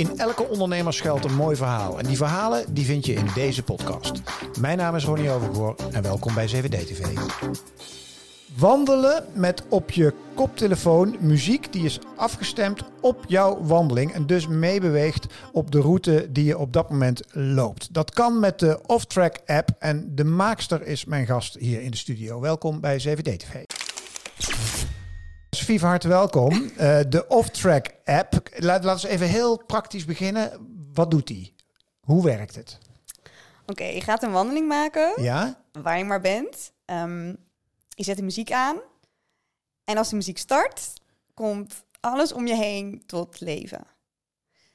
In elke ondernemer schuilt een mooi verhaal. En die verhalen die vind je in deze podcast. Mijn naam is Ronnie Overgoor en welkom bij 7D TV. Wandelen met op je koptelefoon muziek die is afgestemd op jouw wandeling en dus meebeweegt op de route die je op dat moment loopt. Dat kan met de Off-Track app en de maakster is mijn gast hier in de studio. Welkom bij 7D TV. Sofie, van harte welkom. Uh, de Off-Track app. Laten we even heel praktisch beginnen. Wat doet die? Hoe werkt het? Oké, je gaat een wandeling maken. Ja? Waar je maar bent. Um, je zet de muziek aan. En als de muziek start, komt alles om je heen tot leven.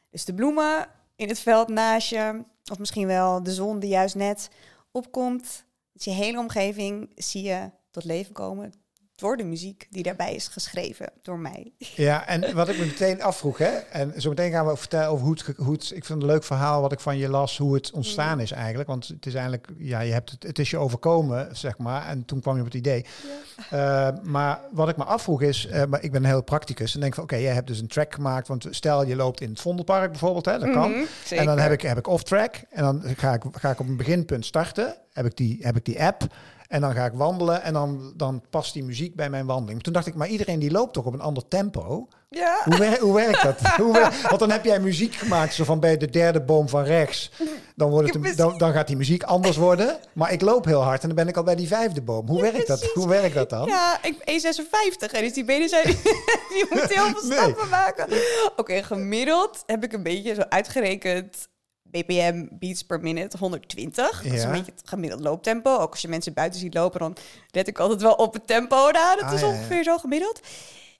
Dus de bloemen in het veld naast je, of misschien wel de zon die juist net opkomt. Dus je hele omgeving zie je tot leven komen door de muziek die daarbij is geschreven door mij. Ja, en wat ik me meteen afvroeg, hè, en zo meteen gaan we vertellen over hoe het, hoe het, ik vind het een leuk verhaal wat ik van je las, hoe het ontstaan is eigenlijk, want het is eigenlijk, ja, je hebt het, het is je overkomen, zeg maar, en toen kwam je op het idee. Ja. Uh, maar wat ik me afvroeg is, uh, maar ik ben een heel practicus en denk van, oké, okay, jij hebt dus een track gemaakt, want stel je loopt in het Vondelpark bijvoorbeeld, hè, dat kan, mm -hmm, en dan heb ik, heb ik off-track en dan ga ik, ga ik op een beginpunt starten, heb ik die, heb ik die app. En dan ga ik wandelen en dan, dan past die muziek bij mijn wandeling. Toen dacht ik, maar iedereen die loopt toch op een ander tempo? Ja. Hoe, wer hoe werkt dat? hoe wer Want dan heb jij muziek gemaakt, zo van bij de derde boom van rechts. Dan, wordt het een, dan, dan, gaat die muziek anders worden. Maar ik loop heel hard en dan ben ik al bij die vijfde boom. Hoe, ja, werkt, dat? hoe werkt dat dan? Ja, ik 1,56 en dus die benen zijn... die moet heel veel nee. stappen maken. Oké, okay, gemiddeld heb ik een beetje zo uitgerekend BPM beats per minute 120. Dat is een beetje het gemiddeld looptempo. Ook als je mensen buiten ziet lopen, dan let ik altijd wel op het tempo daar. Dat is ah, ongeveer zo gemiddeld.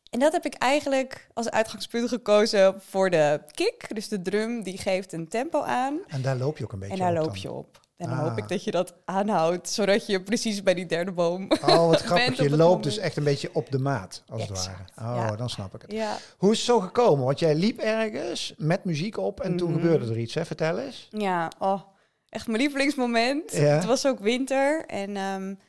En dat heb ik eigenlijk als uitgangspunt gekozen voor de kick. Dus de drum, die geeft een tempo aan. En daar loop je ook een beetje op. En daar loop je op. En dan hoop ik ah. dat je dat aanhoudt, zodat je precies bij die derde boom. Oh, wat grappig. Je loopt dus echt een beetje op de maat, als het ware. Oh, dan snap ik het. Ja. Hoe is het zo gekomen? Want jij liep ergens met muziek op en toen mhm. gebeurde er iets, hè? Vertel eens. Ja, oh, echt mijn lievelingsmoment. Het was ook winter en um,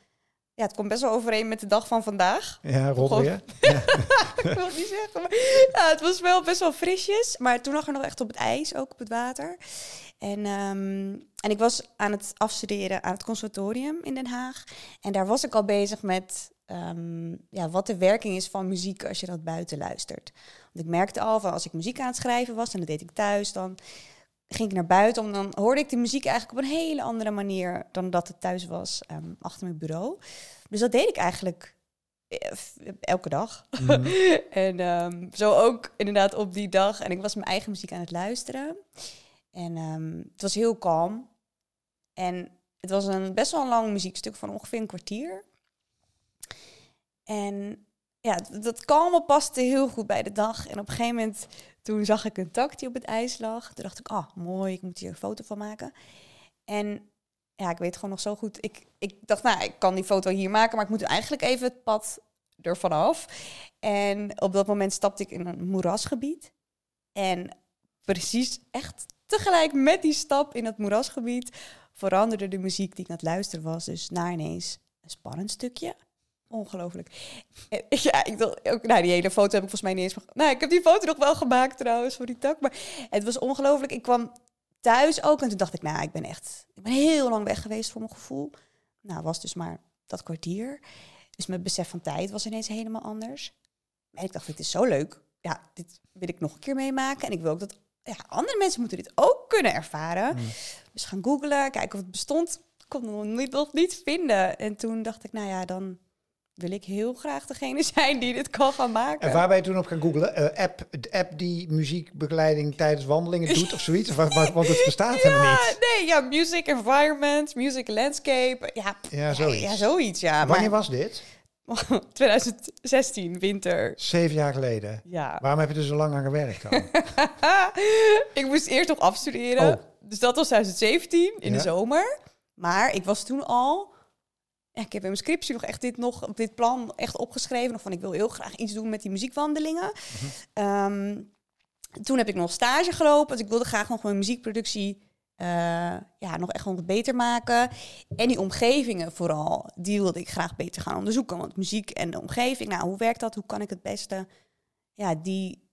ja, het komt best wel overeen met de dag van vandaag. Ja, rot weer. ik wil het niet zeggen. Maar, ja, het was wel best wel frisjes. Maar toen lag er nog echt op het ijs, ook op het water. En, um, en ik was aan het afstuderen aan het conservatorium in Den Haag. En daar was ik al bezig met um, ja, wat de werking is van muziek als je dat buiten luistert. Want ik merkte al van als ik muziek aan het schrijven was, en dat deed ik thuis, dan ging ik naar buiten, om dan hoorde ik de muziek eigenlijk op een hele andere manier dan dat het thuis was um, achter mijn bureau. Dus dat deed ik eigenlijk eh, elke dag. Mm. en um, zo ook inderdaad op die dag. En ik was mijn eigen muziek aan het luisteren. En um, het was heel kalm. En het was een best wel een lang muziekstuk van ongeveer een kwartier. En ja, dat kalme paste heel goed bij de dag. En op een gegeven moment, toen zag ik een tak die op het ijs lag. Toen dacht ik, ah, oh, mooi, ik moet hier een foto van maken. En ja, ik weet gewoon nog zo goed. Ik, ik dacht, nou, ik kan die foto hier maken, maar ik moet eigenlijk even het pad ervan af. En op dat moment stapte ik in een moerasgebied. En precies echt tegelijk met die stap in het moerasgebied veranderde de muziek die ik aan het luisteren was. Dus naar ineens een spannend stukje. Ongelooflijk. Ja, ik dacht ook, nou, die hele foto heb ik volgens mij niet eens. Nou, ik heb die foto nog wel gemaakt trouwens voor die tak. Maar het was ongelooflijk. Ik kwam thuis ook en toen dacht ik, nou, ik ben echt, ik ben heel lang weg geweest voor mijn gevoel. Nou, was dus maar dat kwartier. Dus mijn besef van tijd was ineens helemaal anders. En ik dacht, dit is zo leuk. Ja, dit wil ik nog een keer meemaken. En ik wil ook dat ja, andere mensen moeten dit ook kunnen ervaren. Mm. Dus gaan googlen, kijken of het bestond. Kon het nog niet, nog niet vinden. En toen dacht ik, nou ja, dan wil ik heel graag degene zijn die dit kan gaan maken. En waar ben je toen op gaan googlen? Uh, app, de app die muziekbegeleiding tijdens wandelingen doet of zoiets? Of, want het bestaat ja, helemaal niet. Nee, ja, music environment, music landscape. Ja, ja zoiets. Ja, zoiets, ja. Wanneer was dit? 2016, winter. Zeven jaar geleden. Ja. Waarom heb je er zo lang aan gewerkt dan? ik moest eerst nog afstuderen. Oh. Dus dat was 2017, in de zomer. Maar ik was toen al... Ik heb in mijn scriptie nog echt dit, nog, dit plan echt opgeschreven. Nog van, ik wil heel graag iets doen met die muziekwandelingen. Mm toen heb ik nog stage gelopen. Dus ik wilde graag nog mijn muziekproductie uh, ja, nog echt wat beter maken. En die omgevingen vooral, die wilde ik graag beter gaan onderzoeken. Want muziek en de omgeving, nou, hoe werkt dat? Hoe kan ik het beste ja, die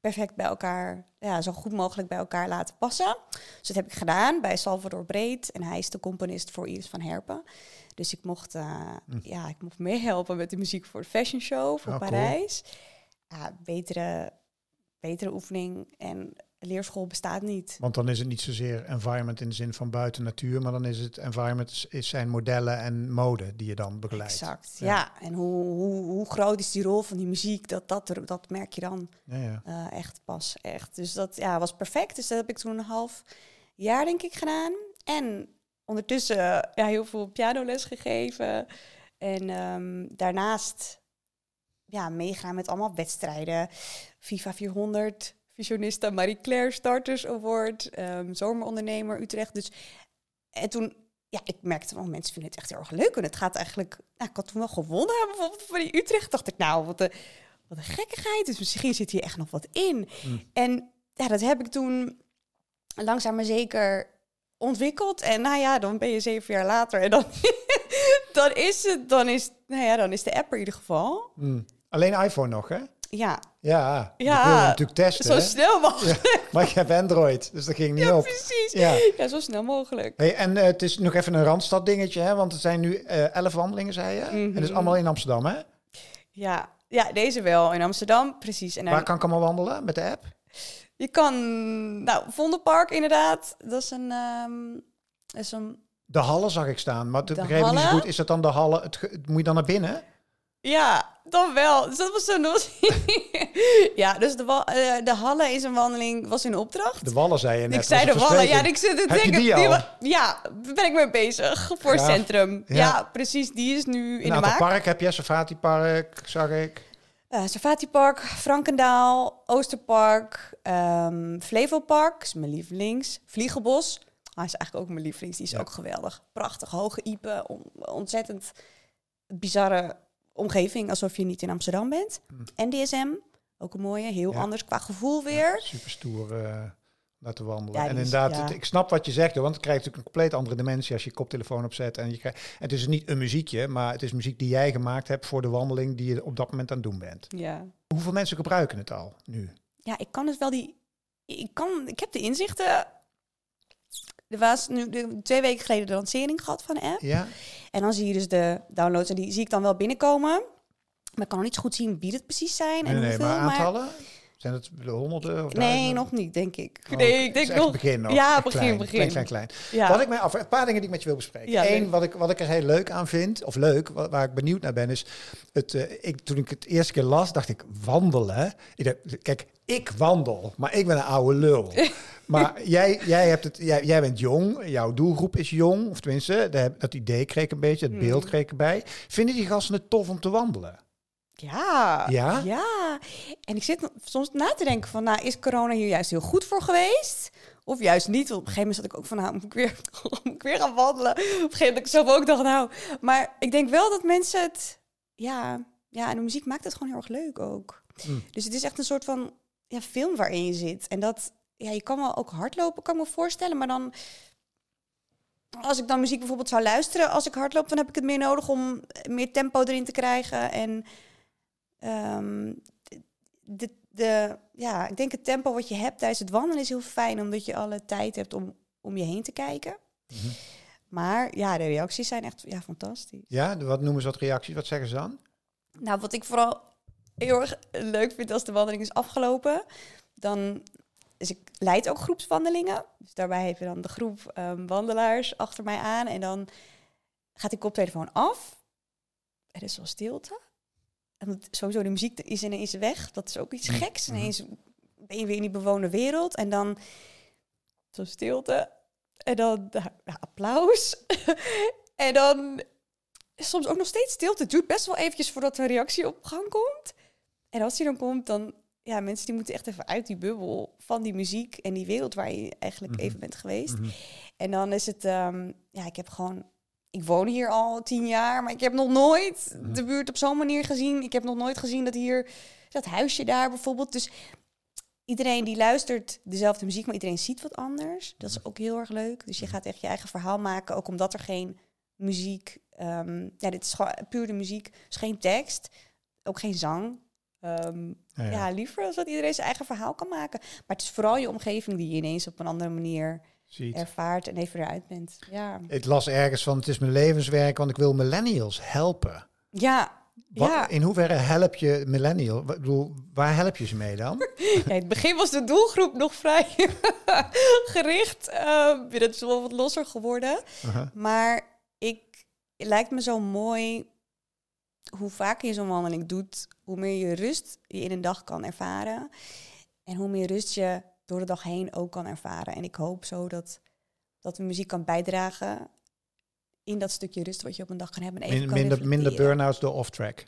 perfect bij elkaar, ja, zo goed mogelijk bij elkaar laten passen. Dus dat heb ik gedaan bij Salvador Breed. En hij is de componist voor Iris van Herpen. Dus ik mocht, uh, ja, ik mocht meehelpen met de muziek voor de fashion show voor Oh, cool. Parijs. Ja, betere, betere oefening en leerschool bestaat niet. Want dan is het niet zozeer environment in de zin van buiten natuur, maar dan is het environment is zijn modellen en mode die je dan begeleidt. Exact, Ja. ja. En hoe, hoe, hoe groot is die rol van die muziek? Dat, dat, dat merk je dan Ja, ja. eh, echt pas. Echt. Dus dat ja, was perfect. Dus dat heb ik toen een half jaar, denk ik, gedaan. En ondertussen ja, heel veel pianoles gegeven. En ehm, daarnaast ja, meegaan met allemaal wedstrijden. FIFA 400, Visionista Marie Claire Starters Award, ehm, Zomerondernemer Utrecht. Dus, en toen, ja, ik merkte wel, mensen vinden het echt heel erg leuk. En het gaat eigenlijk, nou, ik had toen wel gewonnen bijvoorbeeld voor die Utrecht. Dacht ik, nou, wat een, wat een gekkigheid. Dus misschien zit hier echt nog wat in. Mm. En ja, dat heb ik toen langzaam maar zeker ontwikkeld. En nou ja, dan ben je zeven jaar later en dan, dan is het, dan is, nou ja, dan is de app er in ieder geval. Hm. Alleen iPhone nog, hè? Ja, Ja, Ja, ik wilde natuurlijk testen, zo hè? snel mogelijk. maar ik heb Android, dus dat ging niet op. Precies. Ja. Ja. zo snel mogelijk. Hey, en eh, het is nog even een Randstad dingetje, hè? want er zijn nu eh, elf wandelingen, zei je. En dat is Mhm. allemaal in Amsterdam, hè? Ja, ja, deze wel in Amsterdam, precies. En dan, Waar kan ik allemaal wandelen met de app? je kan, nou, Vondelpark inderdaad. Dat is een, ehm, is een De Hallen zag ik staan, maar De begreep ik niet zo goed. Is dat dan de Hallen? Het, moet je dan naar binnen? Ja, dan wel. Dus dat was zo'n... ja, dus de, eh, de Halle is een wandeling, was in opdracht. De Wallen, zei je net. ik zei de Wallen, ja, ik zit te denken... die ja, daar ben ik mee bezig voor centrum. Ja. Ja. precies, die is nu in Een de maak. park heb je, Safati Park, zag ik. Eh Safati Park, Frankendaal, Oosterpark, ehm Flevopark, is mijn lievelings. Vliegenbos, hij is eigenlijk ook mijn lievelings, die is Ja. ook geweldig. Prachtig, hoge iepen, on- ontzettend bizarre omgeving, alsof je niet in Amsterdam bent. NDSM, ook een mooie, heel Hm. Ja. anders qua gevoel weer. Super stoer eh laten wandelen. Ja, en inderdaad, het- ik snap wat je zegt, hoor, want het krijgt natuurlijk een compleet andere dimensie als je je koptelefoon opzet. En je krijgt, het is niet een muziekje, maar het is muziek die jij gemaakt hebt voor de wandeling die je op dat moment aan het doen bent. Ja. Hoeveel mensen gebruiken het al nu? ja, ik kan dus wel die. Ik, kan, ik heb de inzichten. Er was nu de, twee weken geleden de lancering gehad van de app. Ja? En dan zie je dus de downloads en die zie ik dan wel binnenkomen. Maar ik kan nog niet zo goed zien wie het precies zijn en nee, hoeveel. maar aantallen? Zijn het de honderden of nee, duizenden? nog niet, denk ik. Oh, nee, het ik is denk echt nog. begin nog. Ja, Echt begin, klein, begin. Klein, klein, klein. Ja. Wat ik mij af, een paar dingen die ik met je wil bespreken. Ja, Eén, wat ik, wat ik er heel leuk aan vind, of leuk, wa- waar ik benieuwd naar ben, is het, eh, ik, toen ik het eerste keer las, dacht ik, wandelen. Ik dacht, kijk, ik wandel, maar ik ben een oude lul. maar jij, jij, hebt het, jij, jij bent jong, jouw doelgroep is jong, of tenminste, dat idee kreeg ik een beetje, het beeld Mhm. kreeg ik erbij. Vinden die gasten het tof om te wandelen? Ja, Ja? ja. En ik zit soms na te denken van, nou, is corona hier juist heel goed voor geweest? Of juist niet? Want op een gegeven moment zat ik ook van, nou, moet ik weer, moet ik weer gaan wandelen? Op een gegeven moment dat ik zelf ook dacht, nou. Maar ik denk wel dat mensen het, ja, ja, en de muziek maakt het gewoon heel erg leuk ook. Mm. Dus het is echt een soort van ja, film waarin je zit. En dat, ja, je kan wel ook hardlopen, kan ik me voorstellen, maar dan... Als ik dan muziek bijvoorbeeld zou luisteren als ik hardloop, dan heb ik het meer nodig om meer tempo erin te krijgen. En Ehm, de, de, ja, ik denk het tempo wat je hebt tijdens het wandelen is heel fijn, omdat je alle tijd hebt om, om je heen te kijken. Mhm. Maar ja, de reacties zijn echt ja, fantastisch. Ja, wat noemen ze wat reacties? Wat zeggen ze dan? Nou, wat ik vooral heel erg leuk vind als de wandeling is afgelopen, dan dus ik leid ook groepswandelingen. Dus daarbij heb je dan de groep ehm, wandelaars achter mij aan en dan gaat die koptelefoon af. Er is wel stilte. En sowieso de muziek is ineens weg. Dat is ook iets Mhm. geks. Mhm. Ineens ben je weer in die bewoonde wereld en dan zo stilte en dan ja, applaus en dan soms ook nog steeds stilte. Het duurt best wel eventjes voordat er een reactie op gang komt. En als die dan komt, dan ja, mensen die moeten echt even uit die bubbel van die muziek en die wereld waar je eigenlijk Mhm. even bent geweest. En dan is het, ehm, ja, ik heb gewoon, ik woon hier al tien jaar, maar ik heb nog nooit Mhm. de buurt op zo'n manier gezien. Ik heb nog nooit gezien dat hier, dat huisje daar bijvoorbeeld. Dus iedereen die luistert dezelfde muziek, maar iedereen ziet wat anders. Dat is ook heel erg leuk. Dus je gaat echt je eigen verhaal maken, ook omdat er geen muziek, ehm, ja, dit is gewoon puur de muziek, dus geen tekst, ook geen zang. ehm, Ja, ja. ja. liever als dat iedereen zijn eigen verhaal kan maken. Maar het is vooral je omgeving die je ineens op een andere manier Ziet. ervaart en even eruit bent. Ja, Ik las ergens van, het is mijn levenswerk, want ik wil millennials helpen. ja. Wat, ja. In hoeverre help je millennial? Ik bedoel, waar help je ze mee dan? Ja, in het begin was de doelgroep nog vrij gericht. Ehm dat is wel wat losser geworden. Uh-huh. Maar ik, het lijkt me zo mooi hoe vaker je zo'n wandeling doet, hoe meer je rust je in een dag kan ervaren. En hoe meer rust je door de dag heen ook kan ervaren. En ik hoop zo dat, dat de muziek kan bijdragen in dat stukje rust wat je op een dag kan hebben. En even Min- kan minder, minder burn-outs door off-track.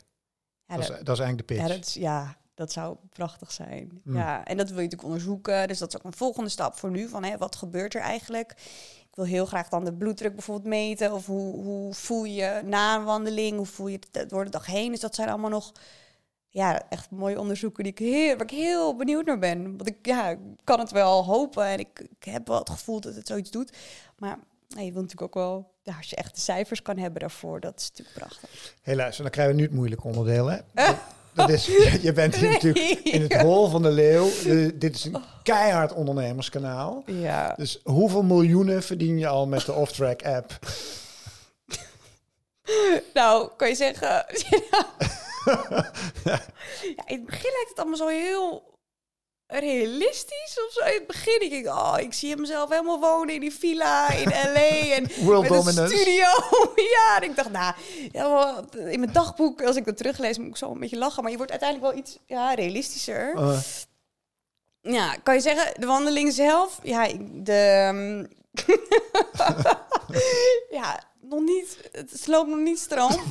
Ja, dat, is, dat- dat is eigenlijk de pitch. ja, dat, is- ja, dat zou prachtig zijn. Mm. Ja, en dat wil je natuurlijk onderzoeken. Dus dat is ook een volgende stap voor nu. Van, hè, wat gebeurt er eigenlijk? Ik wil heel graag dan de bloeddruk bijvoorbeeld meten. Of hoe, hoe voel je je na een wandeling? Hoe voel je het door de dag heen? Dus dat zijn allemaal nog ja, echt mooie onderzoeken die ik heel, waar ik heel benieuwd naar ben. Want ik ja, kan het wel hopen en ik, ik heb wel het gevoel dat het zoiets doet. Maar je wil natuurlijk ook wel, ja, als je echt de cijfers kan hebben daarvoor, dat is natuurlijk prachtig. Helaas, en dan krijgen we nu het moeilijke onderdeel. Hè? Dat, dat is, je, bent hier natuurlijk in het hol van de leeuw. Eh, dit is een keihard ondernemerskanaal. Ja. Dus hoeveel miljoenen verdien je al met de off-track app? Nou, kan je zeggen. ja, in het begin lijkt het allemaal zo heel realistisch of zo. In het begin denk ik, oh, ik zie mezelf helemaal wonen in die villa in LA en World met een studio. ja, en ik dacht, nou, in mijn dagboek, als ik dat teruglees, moet ik zo een beetje lachen. Maar je wordt uiteindelijk wel iets ja, realistischer. Eh, Ja, kan je zeggen, de wandeling zelf, ja, de... ehm, ja, nog niet, het loopt nog niet stroom.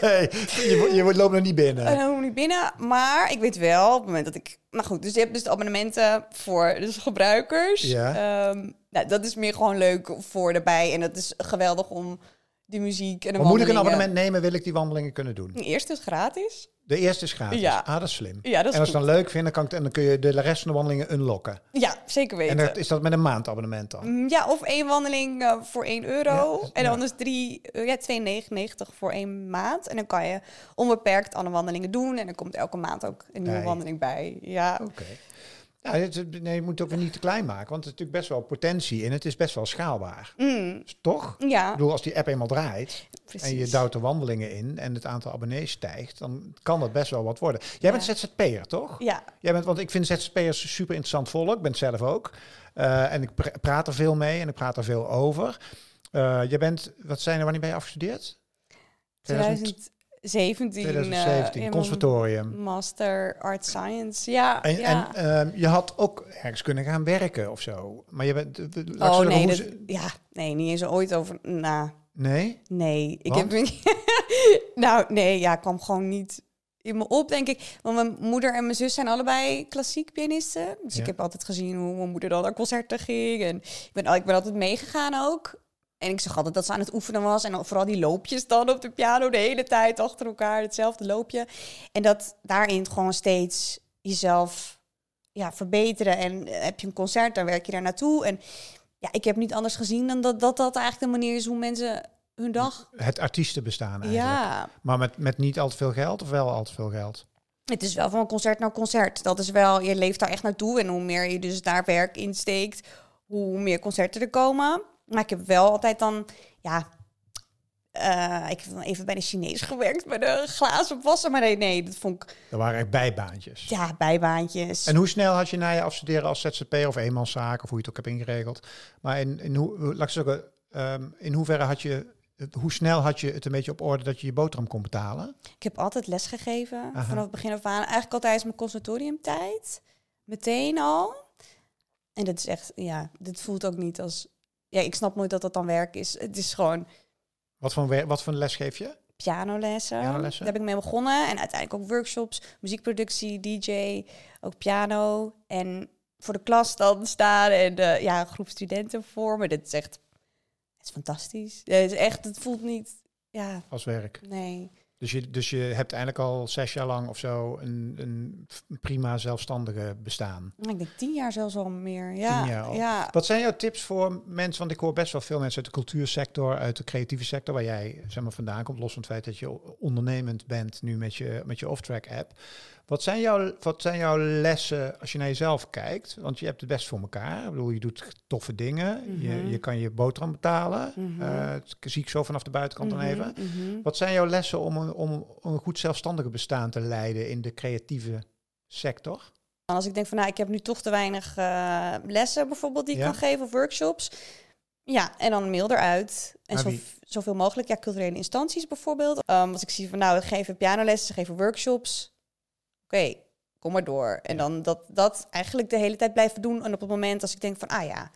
nee, je, je wordt- loopt nog niet binnen. Ik niet binnen. Maar ik weet wel, op het moment dat ik... Nou goed, dus je hebt dus de abonnementen voor dus gebruikers. Ja. Ehm, nou, dat is meer gewoon leuk voor erbij. En dat is geweldig om de muziek en de Maar moet ik een abonnement nemen, wil ik die wandelingen kunnen doen? De eerste is gratis. De eerste is gratis. Ja. Ah, dat is slim. Ja, dat is en als je het dan leuk vindt, dan, kan ik, het- en dan kun je de rest van de wandelingen unlocken. Ja, zeker weten. En dat, is dat met een maandabonnement dan? Mm, Ja, of één wandeling eh, voor 1 euro. Ja, en drie, eh, ja, 2,99 voor één maand. En dan kan je onbeperkt alle wandelingen doen. En dan komt elke maand ook een nieuwe wandeling bij. Ja, Oké. Ja, het- nee, je moet het ook weer niet te klein maken, want er is natuurlijk best wel potentie in. Het is best wel schaalbaar. Mm, Toch? ja Ik bedoel, als die app eenmaal draait precies. en je duwt de wandelingen in en het aantal abonnees stijgt, dan kan dat best wel wat worden. Jij bent. ZZP'er, toch? Ja, Jij bent, want ik vind ZZP'ers super interessant volk. Ik ben het zelf ook. Eh, en ik pra- praat er veel mee en ik praat er veel over. Eh jij bent, wat zijn er, wanneer ben je afgestudeerd? 2000 2017. 2017, eh, conservatorium. Master Art Science. Ja, En, ja. en ehm, je had ook ergens kunnen gaan werken of zo. Maar je bent... oh nee, hoe dat, ja, nee, niet eens ooit over. Nou, Nee? nee. Ik Want? heb nou, nee, ja, kwam gewoon niet in me op, denk ik. Want mijn moeder en mijn zus zijn allebei klassiek pianisten. Dus Ja. ik heb altijd gezien hoe mijn moeder dan naar concerten ging. En ik ben, ik ben altijd meegegaan ook. En ik zag altijd dat ze aan het oefenen was. En vooral die loopjes dan op de piano de hele tijd achter elkaar. Hetzelfde loopje. En dat daarin gewoon steeds jezelf ja, verbeteren. En eh, heb je een concert, dan werk je daar naartoe. En ja, ik heb niet anders gezien dan dat dat, dat eigenlijk de manier is hoe mensen hun dag... Het artiestenbestaan eigenlijk. Ja, Maar met, met niet al te veel geld of wel al te veel geld? het is wel van concert naar concert. Dat is wel, je leeft daar echt naartoe. En hoe meer je dus daar werk in steekt, hoe meer concerten er komen. Maar ik heb wel altijd dan, ja, eh, ik heb dan even bij de Chinees gewerkt, bij de glazen wassen. Maar nee, nee, dat vond ik, Er waren echt bijbaantjes. ja, bijbaantjes. En hoe snel had je na je afstuderen als ZZP of eenmanszaak of hoe je het ook hebt ingeregeld? Maar in, in, hoe, laat ik zeggen, ehm, in hoeverre had je, het- hoe snel had je het een beetje op orde dat je je boterham kon betalen? Ik heb altijd les gegeven, vanaf het begin af aan. Eigenlijk al tijdens mijn conservatoriumtijd. Meteen al. En dat is echt, ja, dit voelt ook niet als... Ja, ik snap nooit dat dat dan werk is. Het is gewoon Wat voor, wat voor les geef je? pianolessen. Pianolessen? Daar heb ik mee begonnen. En uiteindelijk ook workshops, muziekproductie, DJ, ook piano. En voor de klas dan staan en de, ja, een groep studenten voor me. Dit is echt, het is fantastisch. Het is echt, het voelt niet, ja, Als werk. nee. Dus je, dus je hebt eigenlijk al zes jaar lang of zo een, een prima zelfstandige bestaan. Ik denk tien jaar zelfs al meer. Ja, Tien jaar al. ja. Wat zijn jouw tips voor mensen? Want ik hoor best wel veel mensen uit de cultuursector, uit de creatieve sector, waar jij zeg maar, vandaan komt, los van het feit dat je ondernemend bent nu met je, met je off-track app. Wat zijn, jouw, wat zijn jouw lessen als je naar jezelf kijkt? Want je hebt het best voor elkaar. Ik bedoel, je doet toffe dingen. je, Mhm. je kan je boterham betalen. Dat zie ik zo vanaf de buitenkant dan Mhm, even. mhm. Wat zijn jouw lessen om een, om een goed zelfstandige bestaan te leiden in de creatieve sector? Als ik denk van, nou, ik heb nu toch te weinig eh, lessen bijvoorbeeld die ik Ja. kan geven of workshops. Ja, en dan mail eruit. En zo, zoveel mogelijk, ja, culturele instanties bijvoorbeeld. Ehm, als ik zie van, nou, we geven pianolessen, ze geven workshops. Oké, kom maar door. En Ja. dan dat, dat eigenlijk de hele tijd blijven doen. En op het moment als ik denk van, ah ja,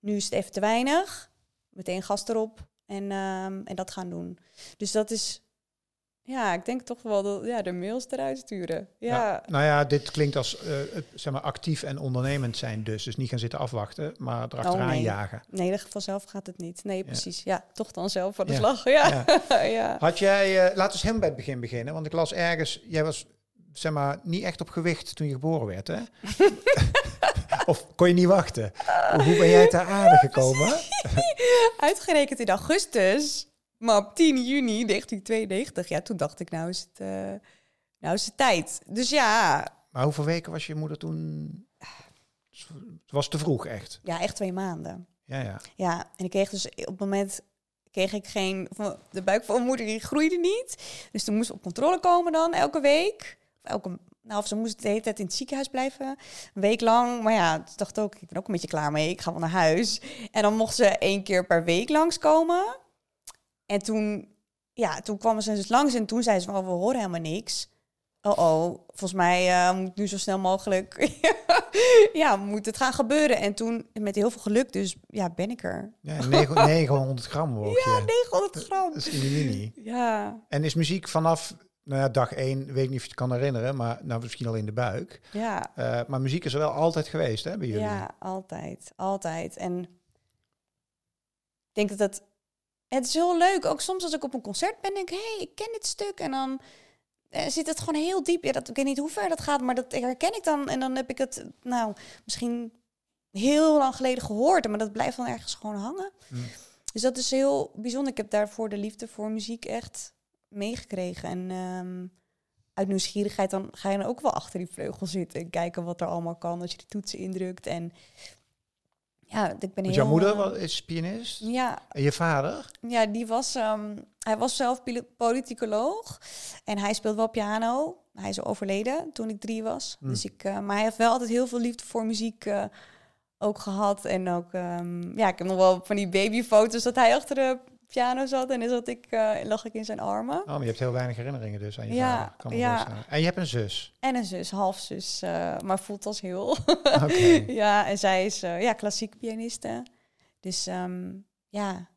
nu is het even te weinig. Meteen gas erop en, ehm, en dat gaan doen. Dus dat is, ja, ik denk toch wel dat, ja, de mails eruit sturen. Ja, Nou ja, dit klinkt als het, zeg maar, actief en ondernemend zijn dus. Dus niet gaan zitten afwachten, maar erachteraan Oh, nee. jagen. Nee, vanzelf gaat het niet. Nee, precies. Ja, toch dan zelf voor de slag. Ja. Had jij, eh, laten we helemaal bij het begin beginnen, want ik las ergens, jij was zeg maar niet echt op gewicht toen je geboren werd, hè? of kon je niet wachten? Hoe ben jij ter aarde gekomen? Uitgerekend in augustus, maar op 10 juni 1992, ja, toen dacht ik, nou is het, eh, nou is het tijd. Dus ja, Maar hoeveel weken was je moeder toen? Het was te vroeg, echt. ja, echt twee maanden. Ja, ja. Ja, en ik kreeg dus op het moment kreeg ik geen, de buik van mijn moeder die groeide niet. Dus toen moest op controle komen dan elke week. Elke, nou, of ze moest de hele tijd in het ziekenhuis blijven, een week lang. Maar ja, toen dacht ook, ik ben ook een beetje klaar mee. Ik ga wel naar huis. En dan mocht ze één keer per week langskomen. En toen, ja, toen kwamen ze dus langs en toen zei ze van, oh, we horen helemaal niks. Oh oh, volgens mij eh, moet nu zo snel mogelijk, ja, moet het gaan gebeuren. En toen, met heel veel geluk, dus ja, ben ik er. ja 9, 900 gram je. Ja, 900 gram. Dat is mini mini. Ja, En is muziek vanaf nou ja, dag één, weet ik niet of je het kan herinneren, maar nou, misschien al in de buik. ja, Eh, maar muziek is er wel altijd geweest, hè, bij jullie? ja, altijd, altijd. En ik denk dat het, het is heel leuk. Ook soms als ik op een concert ben, denk ik, hé, hey, ik ken dit stuk. En dan eh, zit het gewoon heel diep. Ja, dat, ik weet niet hoe ver dat gaat, maar dat herken ik dan. En dan heb ik het, nou, misschien heel lang geleden gehoord, maar dat blijft dan ergens gewoon hangen. Hmm. Dus dat is heel bijzonder. Ik heb daarvoor de liefde voor muziek echt meegekregen. En ehm, uit nieuwsgierigheid dan ga je dan ook wel achter die vleugel zitten en kijken wat er allemaal kan als je die toetsen indrukt. En ja, ik ben Want heel... jouw moeder wa- is pianist Ja, en je vader? ja, die was, ehm, hij was zelf poli- politicoloog en hij speelt wel piano. Hij is overleden toen ik drie was. Hmm. Dus ik, eh, maar hij heeft wel altijd heel veel liefde voor muziek eh, ook gehad. En ook, ehm, ja, ik heb nog wel van die babyfoto's dat hij achter de piano zat en dan zat ik, eh, lag ik in zijn armen. Oh, maar je hebt heel weinig herinneringen dus aan je Ja, vader. Kan ja. En je hebt een zus. En een zus, halfzus, eh maar voelt als heel. Oké. ja, en zij is eh, ja, klassiek pianiste. Dus ehm, ja,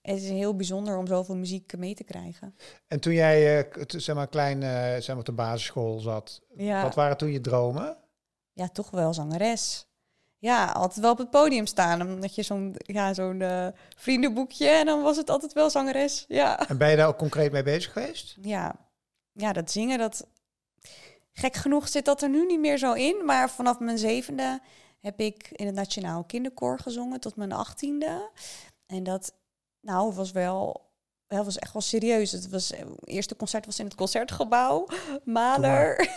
het is heel bijzonder om zoveel muziek mee te krijgen. En toen jij zeg maar, klein zeg maar, op de basisschool zat, Ja. wat waren toen je dromen? ja, toch wel zangeres. Ja, altijd wel op het podium staan. Omdat je zo'n ja, zo'n eh, vriendenboekje en dan was het altijd wel zangeres. Ja. En ben je daar ook concreet mee bezig geweest? ja, ja, dat zingen, dat... Gek genoeg zit dat er nu niet meer zo in. Maar vanaf mijn zevende heb ik in het Nationaal Kinderkoor gezongen tot mijn achttiende. En dat, nou, was wel... Dat was echt wel serieus. Het was, het eerste concert was in het concertgebouw. Maler.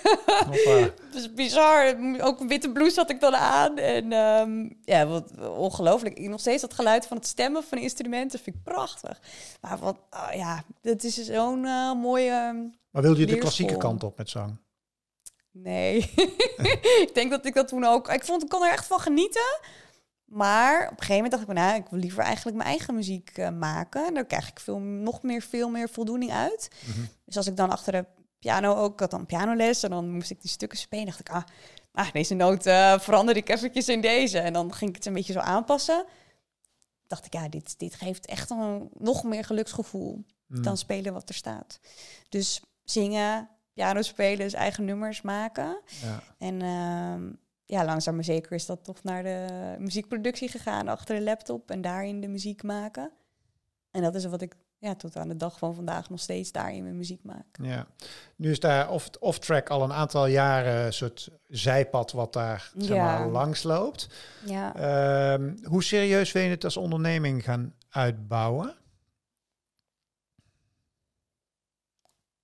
Is bizar. Ook een witte blouse had ik dan aan. En ehm, ja, wat ongelooflijk. Nog steeds dat geluid van het stemmen van instrumenten vind ik prachtig. Maar wat, ah, ja, dat is zo'n eh, mooie... Maar wilde je de klassieke kant op met zang? Nee. ik denk dat ik dat toen ook... Ik vond, ik kon er echt van genieten. Maar op een gegeven moment dacht ik, nou, ik wil liever eigenlijk mijn eigen muziek eh, maken. En daar krijg ik veel, nog meer, veel meer voldoening uit. Mhm. Dus als ik dan achter de piano ook had dan pianoles en dan moest ik die stukken spelen, dacht ik, ah, ah deze noot eh veranderde ik eventjes in deze. En dan ging ik het een beetje zo aanpassen. Dacht ik, ja, dit, dit geeft echt een nog meer geluksgevoel Mm. dan spelen wat er staat. Dus zingen, piano spelen, dus eigen nummers maken. Ja. En ehm, ja, langzaam maar zeker is dat toch naar de muziekproductie gegaan achter de laptop en daarin de muziek maken. En dat is wat ik ja, tot aan de dag van vandaag nog steeds daarin mijn muziek maak. Ja, nu is daar off- off-track al een aantal jaren een soort zijpad wat daar zeg Ja. maar, langs loopt. Ja. Ehm, hoe serieus wil je het als onderneming gaan uitbouwen?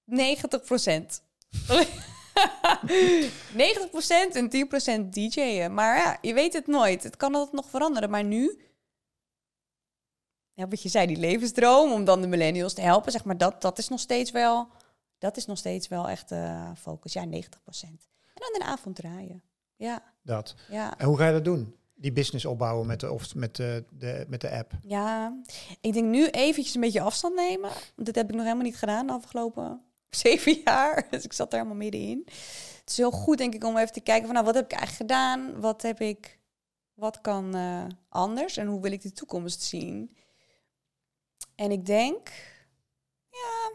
90 procent. 90 procent en 10 procent DJ'en. Maar ja, je weet het nooit. Het kan altijd nog veranderen. Maar nu, ja, wat je zei, die levensdroom om dan de millennials te helpen, zeg maar, dat, dat is nog steeds wel, dat is nog steeds wel echt eh focus. Ja, 90 procent. En dan de avond draaien. Ja, Dat. ja. En hoe ga je dat doen? Die business opbouwen met de, of met de, de, met de app? Ja, ik denk nu eventjes een beetje afstand nemen. Want dit heb ik nog helemaal niet gedaan de afgelopen zeven jaar. Dus ik zat er helemaal middenin. Het is heel goed, denk ik, om even te kijken van... nou, wat heb ik eigenlijk gedaan? Wat heb ik... Wat kan eh, anders? En hoe wil ik de toekomst zien? En ik denk... Ja...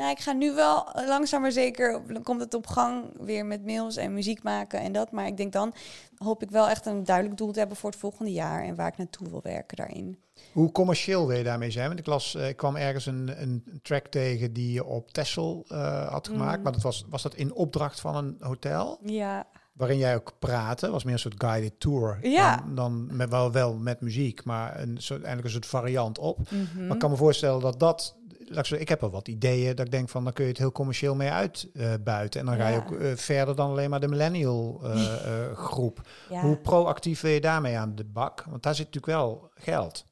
Nou, ik ga nu wel langzaam maar zeker... Dan komt het op gang weer met mails en muziek maken en dat. Maar ik denk dan hoop ik wel echt een duidelijk doel te hebben voor het volgende jaar en waar ik naartoe wil werken daarin. Hoe commercieel wil je daarmee zijn? Want ik, las, eh, ik kwam ergens een, een track tegen die je op Texel eh, had gemaakt. Mm. Maar dat was, was dat in opdracht van een hotel? Ja, Waarin jij ook praatte. was meer een soort guided tour. Ja. Dan, dan met, wel, wel met muziek, maar een soort, eigenlijk een soort variant op. Mhm. Maar ik kan me voorstellen dat dat... Ik, heb wel wat ideeën dat ik denk van dan kun je het heel commercieel mee uitbuiten. en dan ga je ook eh, verder dan alleen maar de millennial eh, eh, groep. Hoe proactief wil je daarmee aan de bak? Want daar zit natuurlijk wel geld.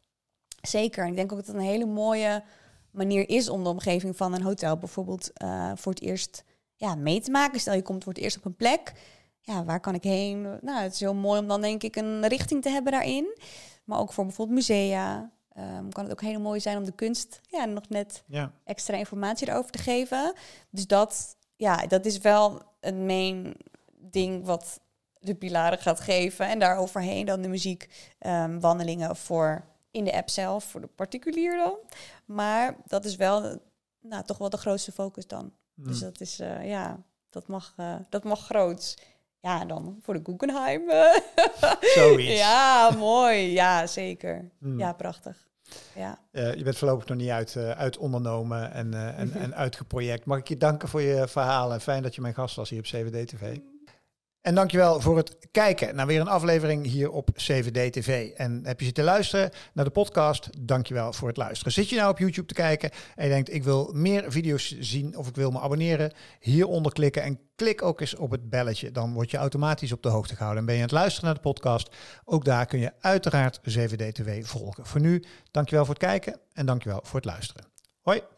zeker. En ik denk ook dat het een hele mooie manier is om de omgeving van een hotel bijvoorbeeld voor het eerst ja, mee te maken. Stel je komt voor het eerst op een plek. Ja, waar kan ik heen? Nou, het is heel mooi om dan denk ik een richting te hebben daarin. Maar ook voor bijvoorbeeld musea. Ehm, kan het ook heel mooi zijn om de kunst ja, nog net Ja. extra informatie erover te geven. Dus dat, ja, dat is wel een main ding wat de pilaren gaat geven. En daaroverheen dan de muziek, ehm, wandelingen voor in de app zelf, voor de particulier dan. Maar dat is wel, nou, toch wel de grootste focus dan. Dus Mm. dat is, eh, ja, dat mag, eh, dat mag groots. Ja, dan voor de Guggenheim. Zoiets. ja, mooi. Ja, zeker. Mm. Ja, prachtig. Ja. Eh, je bent voorlopig nog niet uit, eh, uit ondernomen en, eh, en, en uitgeproject. Mag ik je danken voor je verhalen. Fijn dat je mijn gast was hier op CVD TV. En dankjewel voor het kijken naar weer een aflevering hier op CVD TV. En heb je zitten luisteren naar de podcast? Dankjewel voor het luisteren. Zit je nou op YouTube te kijken en je denkt ik wil meer video's zien of ik wil me abonneren? Hieronder klikken en klik ook eens op het belletje. Dan word je automatisch op de hoogte gehouden. En ben je aan het luisteren naar de podcast? Ook daar kun je uiteraard CVD TV volgen. Voor nu, dankjewel voor het kijken en dankjewel voor het luisteren. Hoi!